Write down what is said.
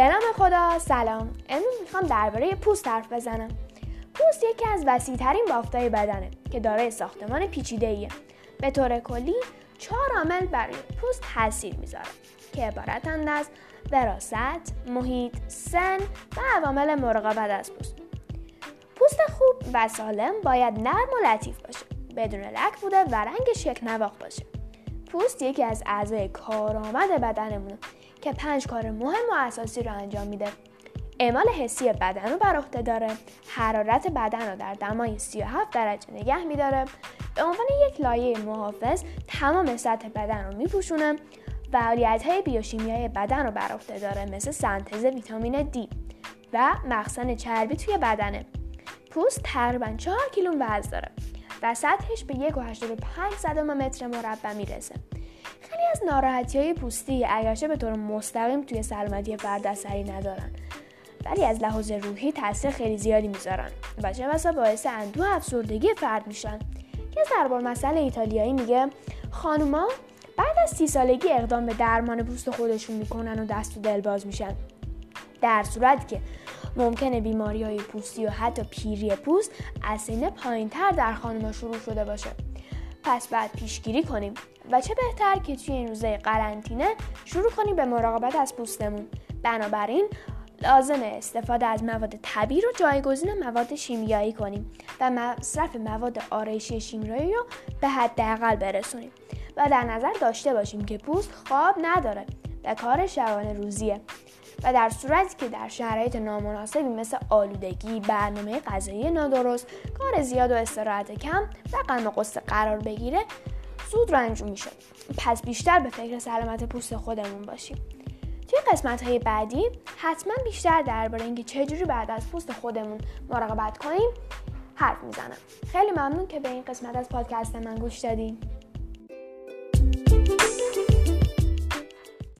به نام خدا. سلام. امروز می‌خوام درباره پوست حرف بزنم. پوست یکی از وسیعترین بافتهای بدنه که دارای ساختمان پیچیده ایه به طور کلی چهار عامل برای پوست تاثیر می‌ذاره که عبارتند از وراست، محیط، سن و عوامل مراقبت از پوست. پوست خوب و سالم باید نرم و لطیف باشه بدون لک بوده و رنگش یک نواخ باشه. پوست یکی از اعضای کارآمد بدنمونه. که پنج کار مهم و اساسی رو انجام میده. اعمال حسی بدن رو بر عهده داره. حرارت بدن رو در دمای 37 درجه نگه میداره. به عنوان یک لایه محافظ تمام سطح بدن رو میپوشونه. فعالیت های بیوشیمیایی بدن رو بر عهده داره مثل سنتز ویتامین دی و مخزن چربی توی بدنه. پوست تقریبا 4 کیلو وزن داره و سطحش به 1.85 متر مربع می‌رسه. خیلی از ناراحتی های پوستی اگرچه به طور مستقیم توی سلامتی فرد اثری ندارن. ولی از لحاظ روحی تاثیر خیلی زیادی می‌ذارن و چه بسا باعث اندوه افسردگی فرد میشن. که ضربال مسئله ایتالیایی میگه خانوما بعد از سی سالگی اقدام به درمان پوست خودشون می‌کنن و دست و دل باز میشن. در صورت که ممکنه بیماری های پوستی و حتی پیری پوست از سین پایین تر در خانوما شروع شده باشه. پس بعد پیشگیری کنیم و چه بهتر که توی این روزه قرنطینه شروع کنیم به مراقبت از پوستمون. بنابراین لازمه استفاده از مواد طبیعی رو جایگزین مواد شیمیایی کنیم و مصرف مواد آرایشی شیمیایی رو به حداقل برسونیم و در نظر داشته باشیم که پوست خواب نداره و کار شبانه روزیه. و در صورتی که در شرایط نامناسبی مثل آلودگی، برنامه غذایی نادرست، کار زیاد و استراحت کم و غم قصه قرار بگیره زود رنجو میشه پس بیشتر به فکر سلامت پوست خودمون باشیم. توی قسمت های بعدی حتما بیشتر درباره اینکه چجوری بعد از پوست خودمون مراقبت کنیم حرف می‌زنم. خیلی ممنون که به این قسمت از پادکست من گوش دادین.